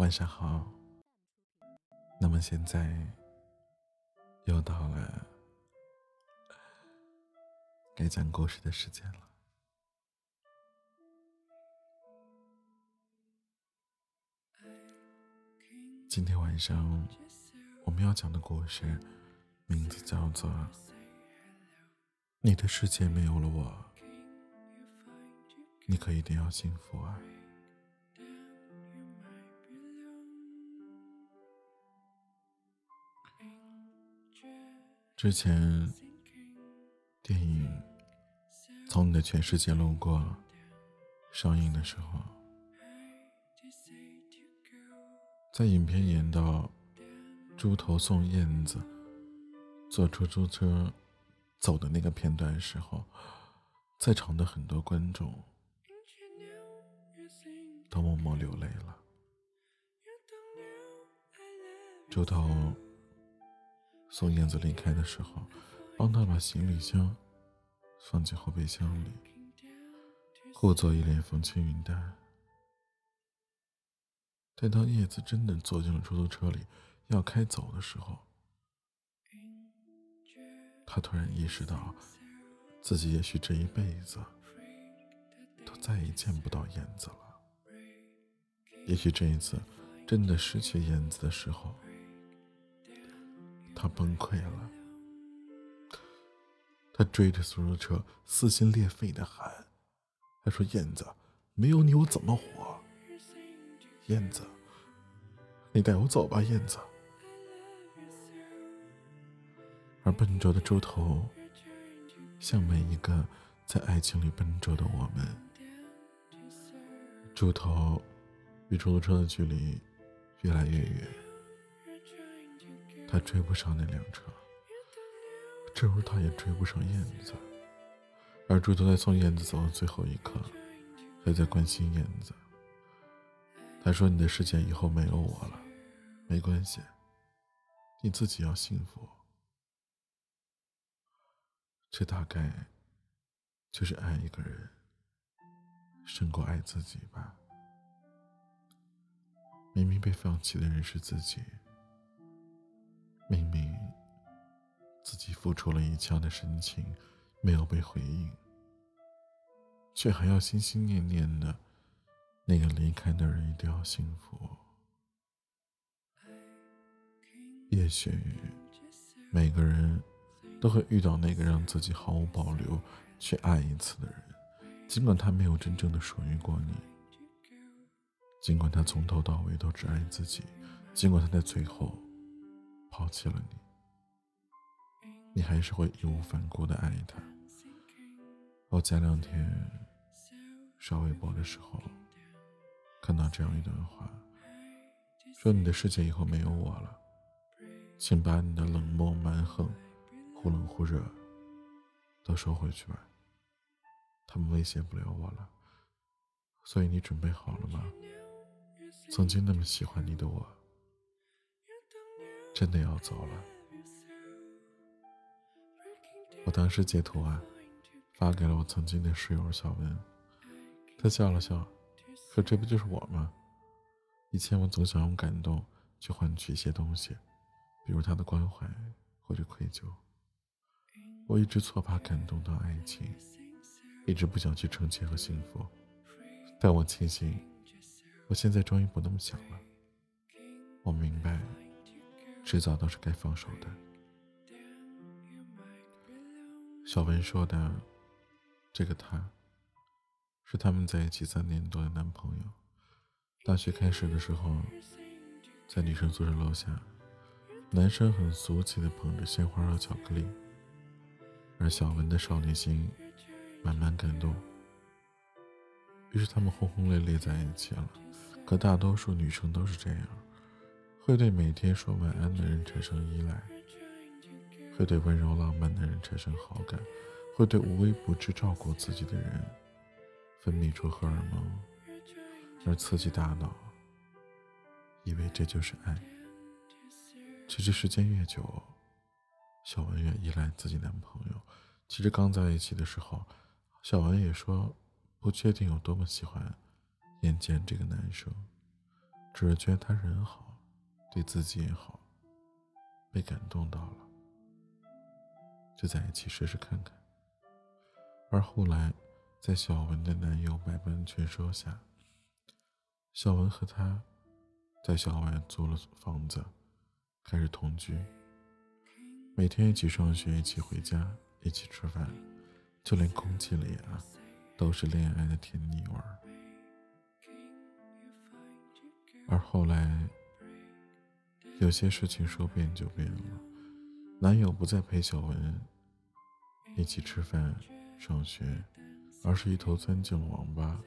晚上好。那么现在又到了该讲故事的时间了。今天晚上我们要讲的故事名字叫做《你的世界没有了我》，你可一定要幸福啊！之前电影《从你的全世界路过》上映的时候，在影片演到猪头送燕子坐出租车走的那个片段时候，在场的很多观众都默默流泪了。猪头。送燕子离开的时候，帮他把行李箱放进后备箱里，故作一脸风轻云淡。但当叶子真的坐进了出租车里，要开走的时候，他突然意识到，自己也许这一辈子都再也见不到燕子了。也许这一次真的失去燕子的时候。他崩溃了，他追着出租车，撕心裂肺的喊：“他说燕子，没有你我怎么活？燕子，你带我走吧，燕子。”而笨拙的猪头，像每一个在爱情里笨拙的我们，猪头与出租车的距离越来越远。他追不上那辆车，正如他也追不上燕子。而猪头在送燕子走的最后一刻，还在关心燕子。他说：“你的世界以后没有我了，没关系，你自己要幸福。”这大概就是爱一个人胜过爱自己吧。明明被放弃的人是自己。明明自己付出了一腔的深情，没有被回应，却还要心心念念的，那个离开的人一定要幸福。也许每个人都会遇到那个让自己毫无保留去爱一次的人，尽管他没有真正的属于过你，尽管他从头到尾都只爱自己，尽管他在最后。抛弃了你，你还是会义无反顾的爱他。我前两天刷微博的时候，看到这样一段话，说你的世界以后没有我了，请把你的冷漠蛮横、忽冷忽热都收回去吧。他们威胁不了我了，所以你准备好了吗？曾经那么喜欢你的我。真的要走了，我当时截图啊，发给了我曾经的室友小文，他笑了笑，说：“这不就是我吗？以前我总想用感动去换取一些东西，比如他的关怀或者愧疚。我一直错把感动当爱情，一直不想去成全和幸福。但我庆幸，我现在终于不那么想了。我明。”迟早都是该放手的。小文说的，这个他，是他们在一起三年多的男朋友。大学开始的时候，在女生宿舍楼下，男生很俗气的捧着鲜花和巧克力，而小文的少女心慢慢感动，于是他们轰轰烈烈在一起了。可大多数女生都是这样。会对每天说晚安的人产生依赖，会对温柔浪漫的人产生好感，会对无微不至照顾自己的人分泌出荷尔蒙，而刺激大脑，以为这就是爱。其实时间越久，小文越依赖自己男朋友。其实刚在一起的时候，小文也说不确定有多么喜欢眼前这个男生。只是觉得他人好，对自己也好，被感动到了，就在一起试试看看。而后来，在小文的男友百般劝说下，小文和他在校外租了房子，开始同居，每天一起上学，一起回家，一起吃饭，就连空气里啊，都是恋爱的甜腻味儿。而后来，有些事情说变就变了，男友不再陪小文一起吃饭、上学，而是一头钻进了网吧，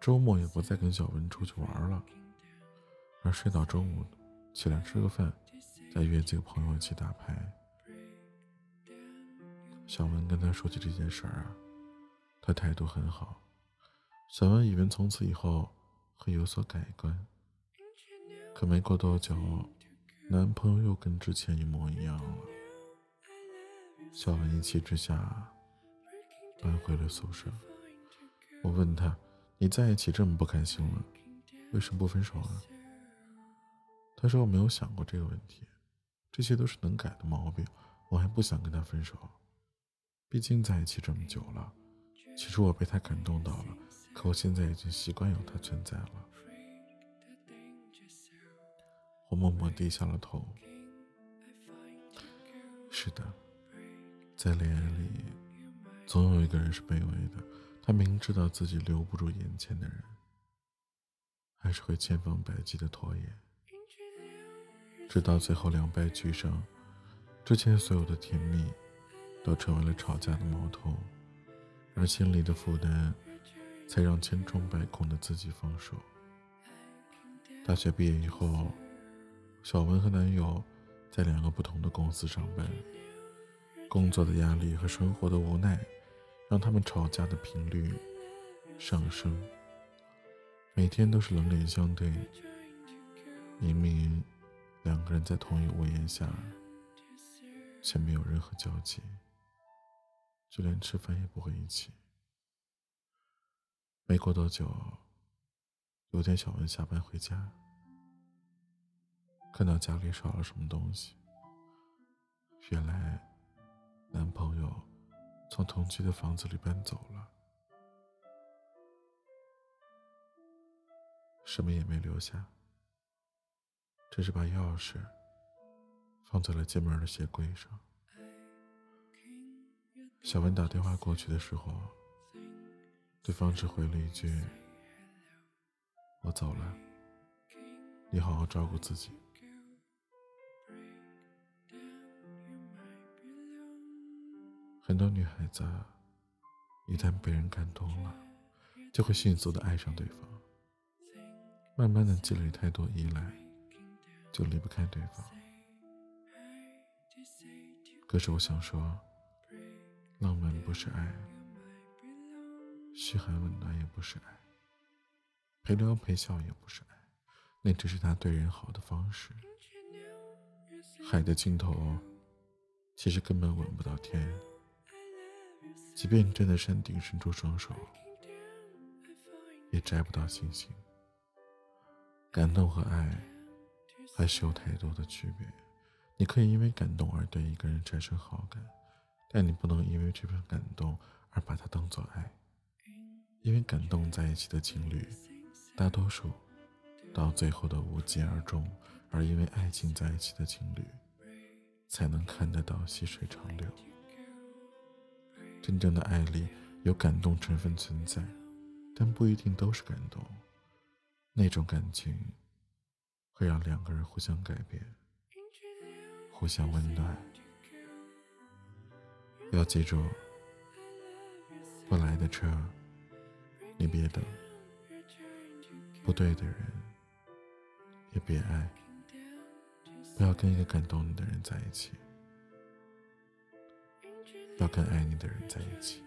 周末也不再跟小文出去玩了，而睡到中午起来吃个饭，再约几个朋友一起打牌。小文跟他说起这件事儿啊，他态度很好，小文以为从此以后会有所改观。可没过多久，男朋友又跟之前一模一样了。小文一气之下搬回了宿舍。我问他：“你在一起这么不开心了，为什么不分手啊？”他说：“我没有想过这个问题，这些都是能改的毛病，我还不想跟他分手。毕竟在一起这么久了，其实我被他感动到了，可我现在已经习惯有他存在了。”我默默低下了头。是的，在恋爱里，总有一个人是卑微的，他明知道自己留不住眼前的人，还是会千方百计的拖延，直到最后两败俱伤，之前所有的甜蜜，都成为了吵架的矛头，而心里的负担，才让千疮百孔的自己放手。大学毕业以后。小文和男友在两个不同的公司上班，工作的压力和生活的无奈，让他们吵架的频率上升。每天都是冷脸相对，明明两个人在同一屋檐下，却没有任何交集，就连吃饭也不会一起。没过多久，有天小文下班回家。看到家里少了什么东西，原来男朋友从同居的房子里搬走了，什么也没留下，只是把钥匙放在了进门的鞋柜上。小文打电话过去的时候，对方只回了一句：“我走了，你好好照顾自己。”很多女孩子一旦被人感动了，就会迅速的爱上对方，慢慢的积累太多依赖，就离不开对方。可是我想说，浪漫不是爱，嘘寒问暖也不是爱，陪聊陪笑也不是爱，那只是他对人好的方式。海的尽头，其实根本吻不到天。即便站在山顶伸出双手，也摘不到星星。感动和爱还是有太多的区别。你可以因为感动而对一个人产生好感，但你不能因为这份感动而把它当做爱。因为感动在一起的情侣，大多数到最后的无疾而终；而因为爱情在一起的情侣，才能看得到细水长流。真正的爱里有感动成分存在，但不一定都是感动。那种感情会让两个人互相改变，互相温暖。要记住，不来的车你别等，不对的人也别爱，不要跟一个感动你的人在一起。要跟爱你的人在一起。